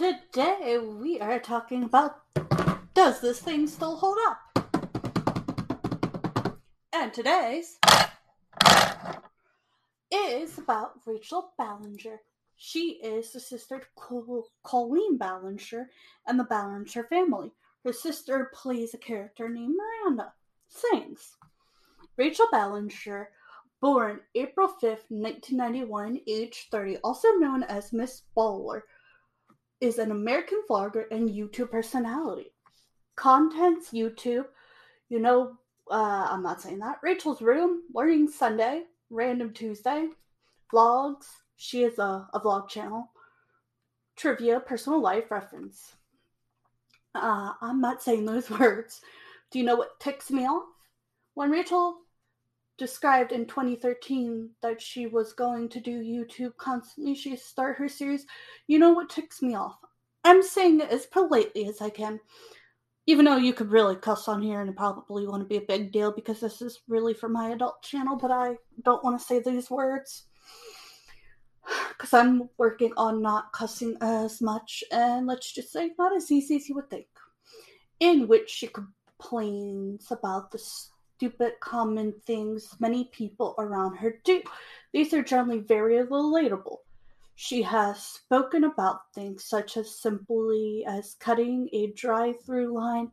Today we are talking about does this thing still hold up? And today's is about Rachel Ballinger. She is the sister to Colleen Ballinger and the Ballinger family. Her sister plays a character named Miranda. Sings. Rachel Ballinger, born April 5th, 1991, age 30, also known as Miss Baller, is an American vlogger and YouTube personality. Contents YouTube, you know, uh, I'm not saying that. Rachel's Room, Learning Sunday, Random Tuesday, vlogs. She is a, a vlog channel. Trivia, personal life reference. Uh, I'm not saying those words. Do you know what ticks me off? When Rachel described in 2013 that she was going to do YouTube constantly, she start her series. You know what ticks me off? I'm saying it as politely as I can. Even though you could really cuss on here and it probably wouldn't be a big deal because this is really for my adult channel, but I don't want to say these words because I'm working on not cussing as much, and let's just say not as easy as you would think. In which she complains about the stupid common things many people around her do. These are generally very relatable. She has spoken about things such as simply as cutting a drive through line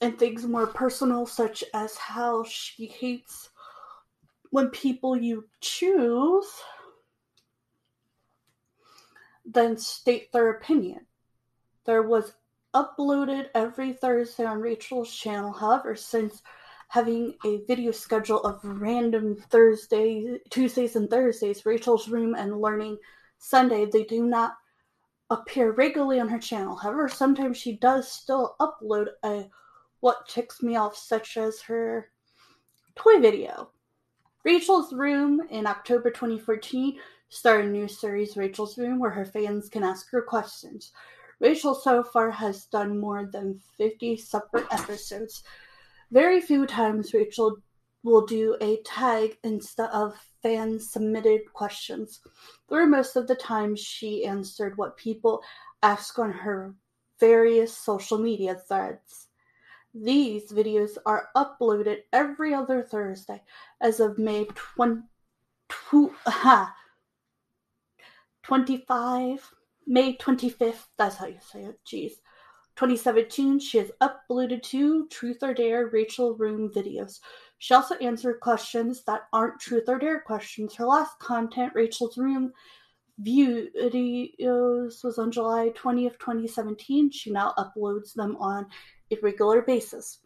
and things more personal, such as how she hates when people you choose then state their opinion. There was uploaded every Thursday on Rachel's channel. However, since having a video schedule of random Thursdays, Tuesdays, and Thursdays, Rachel's Room and Learning Sunday, they do not appear regularly on her channel. However, sometimes she does still upload a what ticks me off, such as her toy video. Rachel's Room in October 2014 started a new series, Rachel's Room, where her fans can ask her questions. Rachel so far has done more than 50 separate episodes. Very few times Rachel will do a tag instead of fan submitted questions. Where most of the time she answered what people ask on her various social media threads. These videos are uploaded every other Thursday as of May 20, 25, May 25th. That's how you say it. Jeez. 2017, she has uploaded two Truth or Dare Rachel Room videos. She also answered questions that aren't Truth or Dare questions. Her last content, Rachel's Room videos, was on July 20th, 2017. She now uploads them on a regular basis.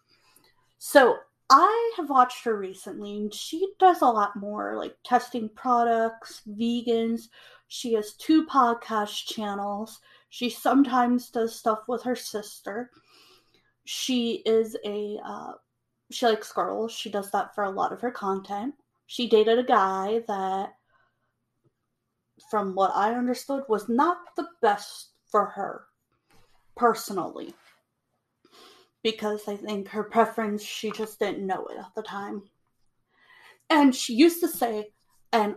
So I have watched her recently, and she does a lot more like testing products, vegans. She has two podcast channels. She sometimes does stuff with her sister. She is a uh, she likes girls. She does that for a lot of her content. She dated a guy that, from what I understood, was not the best for her personally because I think her preference, she just didn't know it at the time. And she used to say, and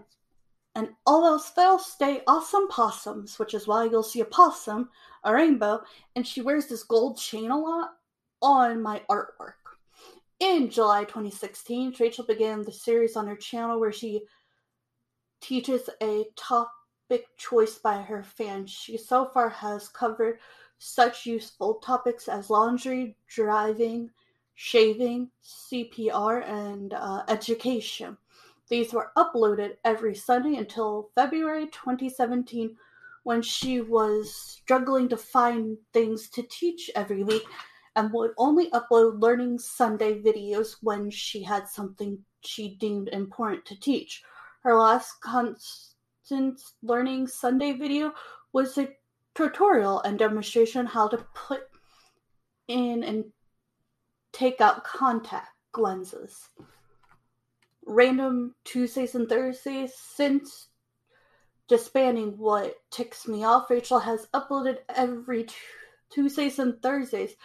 and all fails, stay awesome possums, which is why you'll see a possum, a rainbow, and she wears this gold chain a lot on my artwork. In July 2016, Rachel began the series on her channel where she teaches a topic choice by her fans. She so far has covered such useful topics as laundry, driving, shaving, CPR, and uh, education. These were uploaded every Sunday until February 2017 when she was struggling to find things to teach every week and would only upload Learning Sunday videos when she had something she deemed important to teach. Her last constant Learning Sunday video was a tutorial and demonstration how to put in and take out contact lenses. Random Tuesdays and Thursdays since disbanding what ticks me off. Rachel has uploaded every t- Tuesdays and Thursdays,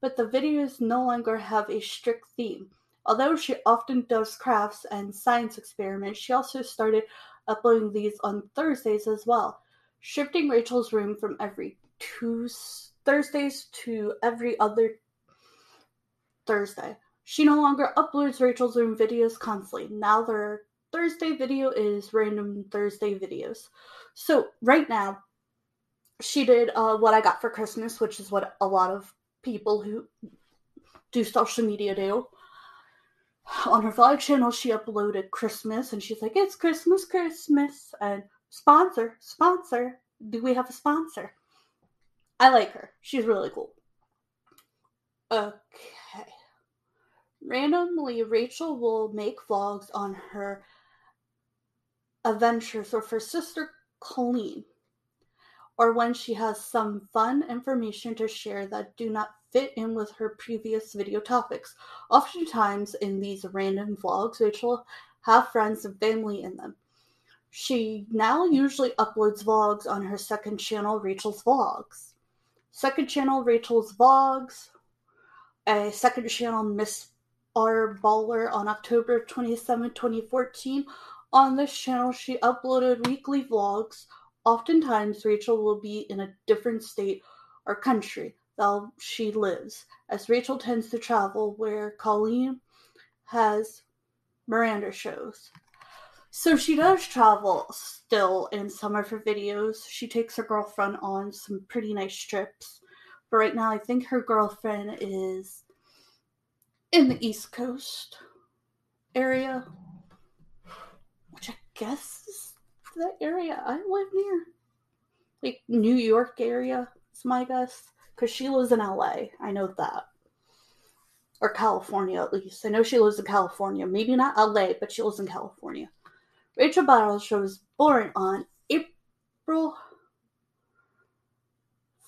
but the videos no longer have a strict theme. Although she often does crafts and science experiments, she also started uploading these on Thursdays as well shifting Rachel's room from every two Thursdays to every other Thursday. She no longer uploads Rachel's room videos constantly. Now their Thursday video is random Thursday videos. So right now, she did uh, what I got for Christmas, which is what a lot of people who do social media do. On her vlog channel, she uploaded Christmas, and she's like, "It's Christmas, Christmas," and Sponsor, sponsor. Do we have a sponsor? I like her. She's really cool. Okay. Randomly, Rachel will make vlogs on her adventures with her sister Colleen, or when she has some fun information to share that do not fit in with her previous video topics. Oftentimes, in these random vlogs, Rachel have friends and family in them. She now usually uploads vlogs on her second channel, Rachel's Vlogs. Second channel, Rachel's Vlogs. A second channel, Miss R. Baller, on October 27, 2014. On this channel, she uploaded weekly vlogs. Oftentimes, Rachel will be in a different state or country that she lives, as Rachel tends to travel where Colleen has Miranda shows. So she does travel still in some of her videos. She takes her girlfriend on some pretty nice trips. But right now, I think her girlfriend is in the East Coast area, which I guess is the area I live near. Like New York area is my guess. Because she lives in LA. I know that. Or California, at least. I know she lives in California. Maybe not LA, but she lives in California. Rachel Battleshow was born on April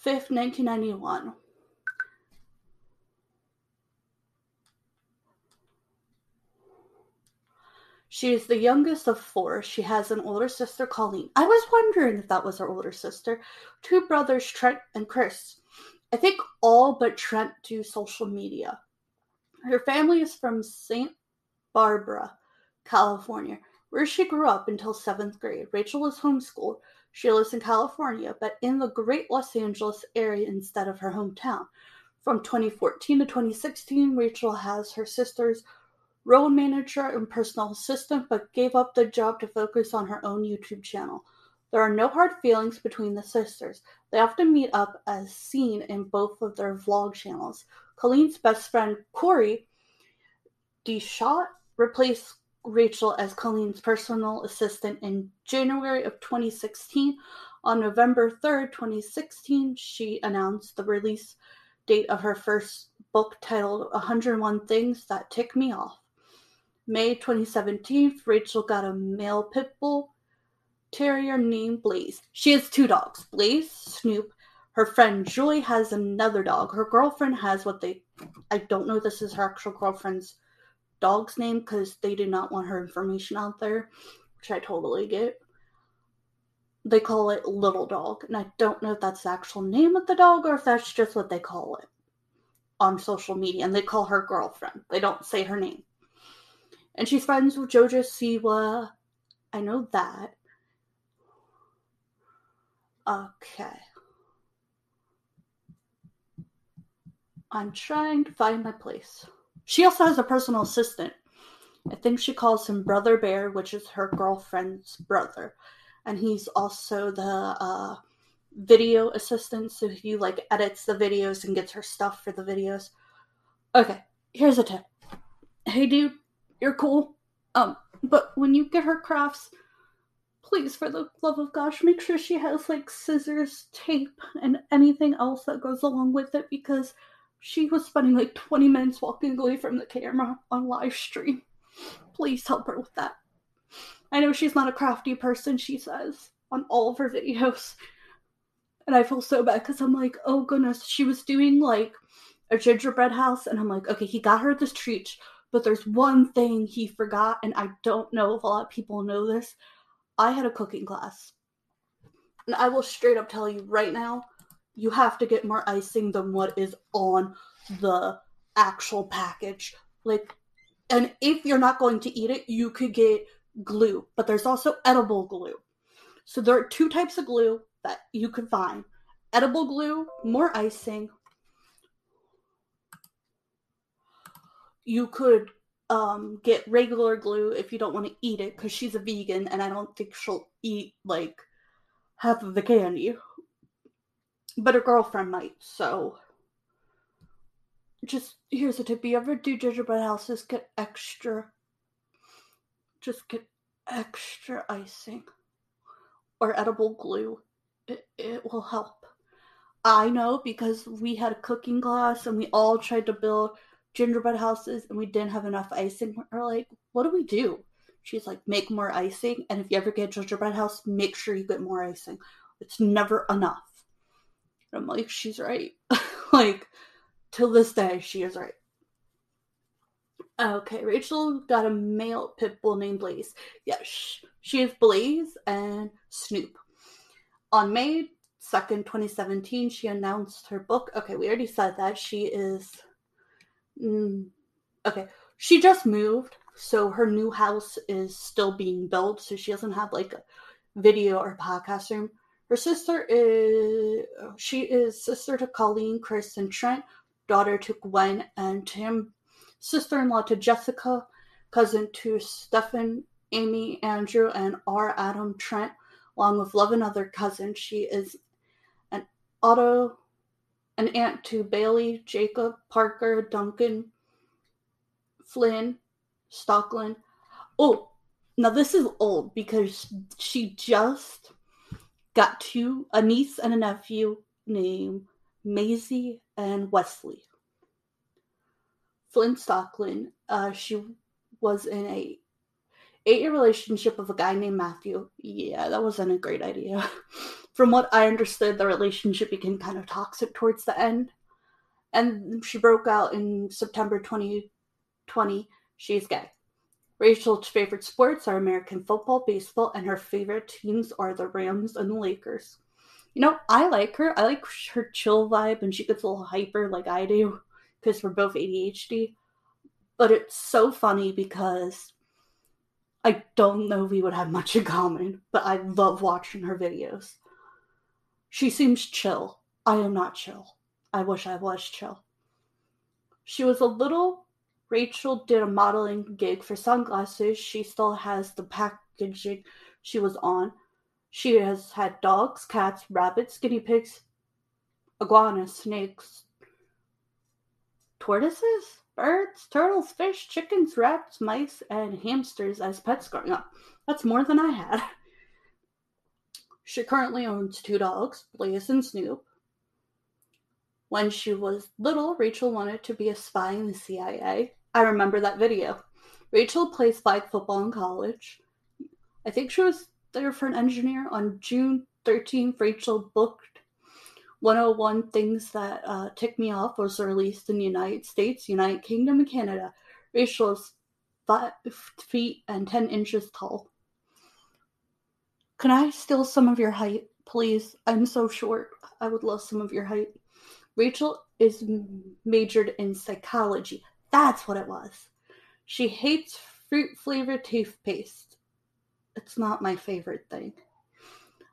5th, 1991. She is the youngest of four. She has an older sister, Colleen. I was wondering if that was her older sister. Two brothers, Trent and Chris. I think all but Trent do social media. Her family is from St. Barbara, California, where she grew up until seventh grade. Rachel is homeschooled. She lives in California, but in the great Los Angeles area instead of her hometown. From 2014 to 2016, Rachel has her sister's road manager and personal assistant, but gave up the job to focus on her own YouTube channel. There are no hard feelings between the sisters. They often meet up as seen in both of their vlog channels. Colleen's best friend, Kory DeSoto, replaced Rachel as Colleen's personal assistant in January of 2016. On November 3rd, 2016, she announced the release date of her first book titled 101 Things That Tick Me Off. May 2017, Rachel got a male pit bull terrier named Blaze. She has two dogs, Blaze, Snoop. Her friend Joy has another dog. Her girlfriend has what they I don't know this is her actual girlfriend's dog's name because they do not want her information out there, which I totally get. They call it Little Dog, and I don't know if that's the actual name of the dog or if that's just what they call it on social media. And they call her girlfriend. They don't say her name. And she's friends with Jojo Siwa. I know that. Okay. I'm trying to find my place. She also has a personal assistant. I think she calls him Brother Bear, which is her girlfriend's brother. And he's also the uh, video assistant, so he like edits the videos and gets her stuff for the videos. Okay, here's a tip. Hey dude, you're cool. Um, but when you get her crafts, please, for the love of gosh, make sure she has like scissors, tape, and anything else that goes along with it because she was spending like 20 minutes walking away from the camera on live stream. Please help her with that. I know she's not a crafty person, she says, on all of her videos. And I feel so bad because I'm like, oh goodness, she was doing like a gingerbread house, and I'm like, okay, he got her this treat but there's one thing he forgot, and I don't know if a lot of people know this. I had a cooking class. And I will straight up tell you right now, you have to get more icing than what is on the actual package. Like, and if you're not going to eat it, you could get glue, but there's also edible glue. So there are two types of glue that you can find edible glue, more icing, you could um, get regular glue if you don't want to eat it because she's a vegan and I don't think she'll eat like half of the candy. But her girlfriend might, so just here's a tip you ever do gingerbread houses get extra just get extra icing or edible glue it, it will help i know because we had a cooking class and we all tried to build gingerbread houses and we didn't have enough icing. We're like, what do we do? She's like, make more icing. And if you ever get gingerbread house, make sure you get more icing. It's never enough. And I'm like, she's right. like, till this day, she is right. Okay, Rachel got a male pit bull named Blaze. Yes, she is Blaze and Snoop. On May 2nd, 2017, she announced her book. Okay, we already said that. She is Mm, okay. She just moved, so her new house is still being built, so she doesn't have like a video or podcast room. Her sister is she is sister to Colleen, Chris, and Trent, daughter to Gwen and Tim, sister-in-law to Jessica, cousin to Stefan, Amy, Andrew, and R. Adam Trent, along with 11 other cousins. She is an auto an aunt to Bailey, Jacob, Parker, Duncan, Flynn, Stocklin. Oh, now this is old because she just got two a niece and a nephew named Maisie and Wesley. Flynn Stocklin. Uh, she was in a eight year relationship with a guy named Matthew. Yeah, that wasn't a great idea. from what I understood, the relationship became kind of toxic towards the end. And she broke out in September 2020. She's gay. Rachel's favorite sports are American football, baseball, and her favorite teams are the Rams and the Lakers. You know, I like her. I like her chill vibe, and she gets a little hyper like I do because we're both ADHD. But it's so funny because I don't know we would have much in common, but I love watching her videos. She seems chill. I am not chill. I wish I was chill. She was a little Rachel did a modeling gig for sunglasses. She still has the packaging she was on. She has had dogs, cats, rabbits, guinea pigs, iguanas, snakes, tortoises, birds, turtles, fish, chickens, rats, mice, and hamsters as pets growing up. That's more than I had. She currently owns two dogs, Blaze and Snoop. When she was little, Rachel wanted to be a spy in the CIA. I remember that video. Rachel plays flag football in college. I think she was there for an engineer. On June 13th, Rachel booked 101 Things That uh, Tick Me Off was released in the United States, United Kingdom, and Canada. Rachel is 5 feet and 10 inches tall. Can I steal some of your height, please? I'm so short. I would love some of your height. Rachel is majored in psychology. That's what it was. She hates fruit flavored toothpaste. It's not my favorite thing.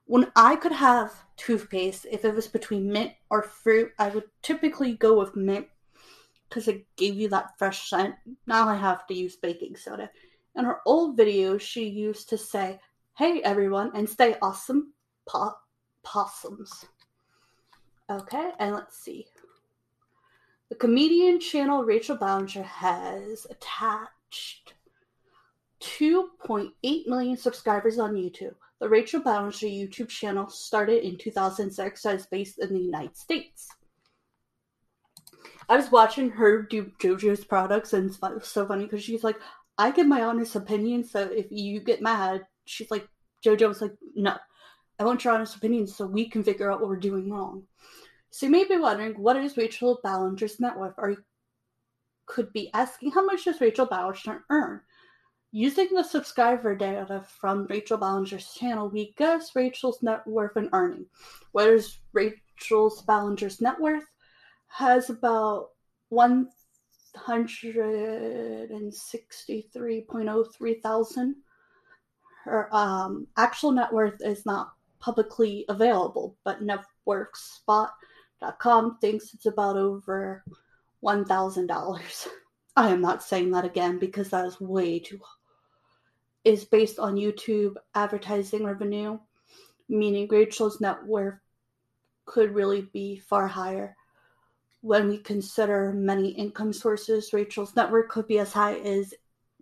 When I could have toothpaste, if it was between mint or fruit, I would typically go with mint because it gave you that fresh scent. Now I have to use baking soda. In her old videos, she used to say, Hey everyone, and stay awesome, po- possums. Okay, and let's see. The comedian channel Rachel Ballinger has attached 2.8 million subscribers on YouTube. The Rachel Ballinger YouTube channel started in 2006 and is based in the United States. I was watching her do JoJo's products, and it's so funny because she's like, I give my honest opinion, so if you get mad, she's like, JoJo was like, no, I want your honest opinion so we can figure out what we're doing wrong. So you may be wondering, what is Rachel Ballinger's net worth? Or you could be asking, how much does Rachel Ballinger earn? Using the subscriber data from Rachel Ballinger's channel, we guess Rachel's net worth and earning. What is Rachel's Ballinger's net worth? Has about 163.03 thousand. Her um, actual net worth is not publicly available, but networthspot.com thinks it's about over $1,000. I am not saying that again because that is way too is based on YouTube advertising revenue, meaning Rachel's net worth could really be far higher. When we consider many income sources, Rachel's net worth could be as high as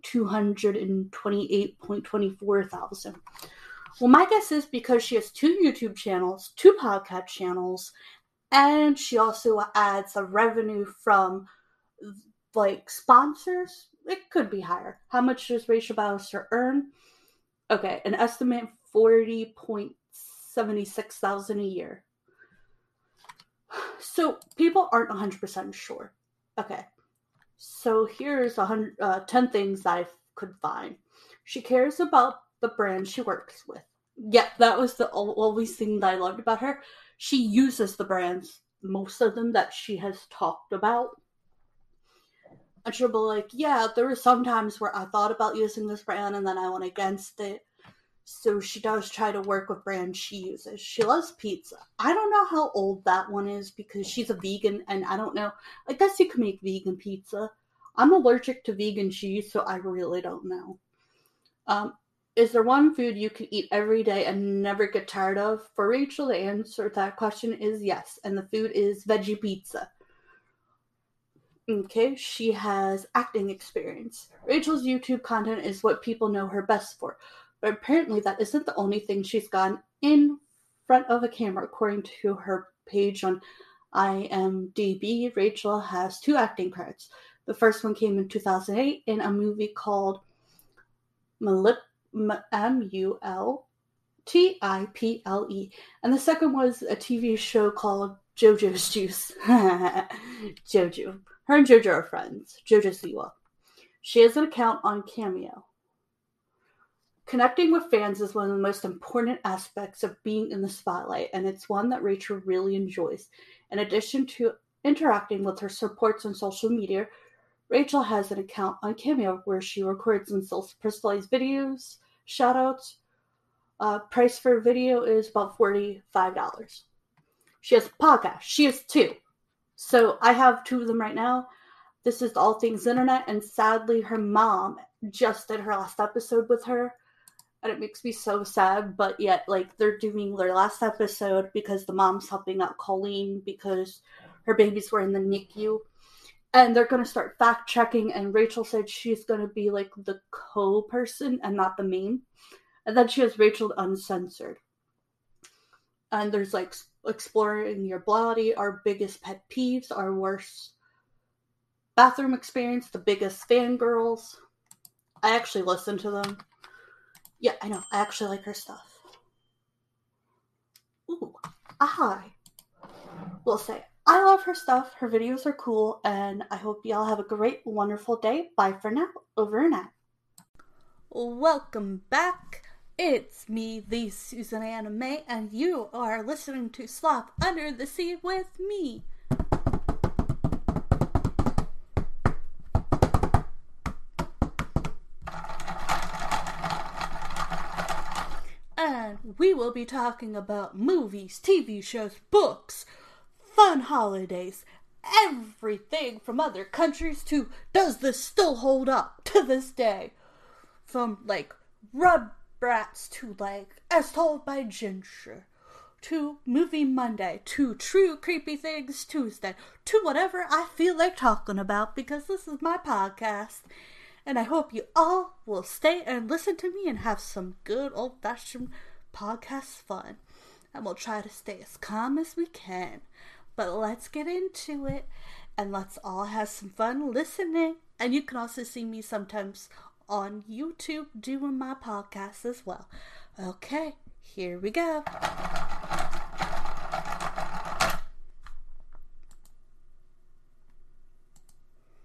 228.24 thousand. Well, my guess is because she has two YouTube channels, two podcast channels, and she also adds a revenue from like sponsors. It could be higher. How much does Rachel Ballinger earn? Okay, an estimate forty point seventy six thousand a year. So people aren't one hundred percent sure. Okay, so here's a hundred, uh, ten things I could find. She cares about the brand she works with. Yeah, that was the always thing that I loved about her. She uses the brands, most of them that she has talked about. And she'll be like, yeah, there were some times where I thought about using this brand and then I went against it. So she does try to work with brands she uses. She loves pizza. I don't know how old that one is because she's a vegan and I don't know. I guess you can make vegan pizza. I'm allergic to vegan cheese, so I really don't know. Um, is there one food you can eat every day and never get tired of? For Rachel, the answer to that question is yes, and the food is veggie pizza. Okay, she has acting experience. Rachel's YouTube content is what people know her best for, but apparently that isn't the only thing she's gone in front of a camera, according to her page on IMDb. Rachel has two acting credits. The first one came in 2008 in a movie called Mul, M-U-L T I P L E. And the second was a TV show called JoJo's Juice. JoJo. Her and JoJo are friends. JoJo Siwa. She has an account on Cameo. Connecting with fans is one of the most important aspects of being in the spotlight, and it's one that Rachel really enjoys. In addition to interacting with her supports on social media, Rachel has an account on Cameo where she records and sells personalized videos, shoutouts. Uh, price for a video is about $45. She has a podcast. She has two. So I have two of them right now. This is All Things Internet, and sadly, her mom just did her last episode with her. And it makes me so sad, but yet, like, they're doing their last episode because the mom's helping out Colleen because her babies were in the NICU and they're to start fact checking and rachel said she's to be like the co-person and not the main. And then she has rachel uncensored. And there's like exploring your body. Our biggest pet peeves our worst bathroom experience the biggest fangirls. I actually listen to them yeah i know i actually like her stuff ooh i will say I love her stuff. Her videos are cool, and I hope y'all have a great, wonderful day. Bye for now. Over and out. Welcome back. It's me, the Susan Anime, and you are listening to Slop Under the Sea with me. We will be talking about movies, TV shows, books fun holidays, everything from other countries to does this still hold up to this day? From like Rugrats to like As Told by Ginger to Movie Monday to True Creepy Things Tuesday to whatever I feel like talking about because this is my podcast. And I hope you all will stay and listen to me and have some good old fashioned podcast fun. And we'll try to stay as calm as we can. But let's get into it and let's all have some fun listening. And you can also see me sometimes on YouTube doing my podcast as well. Okay, here we go.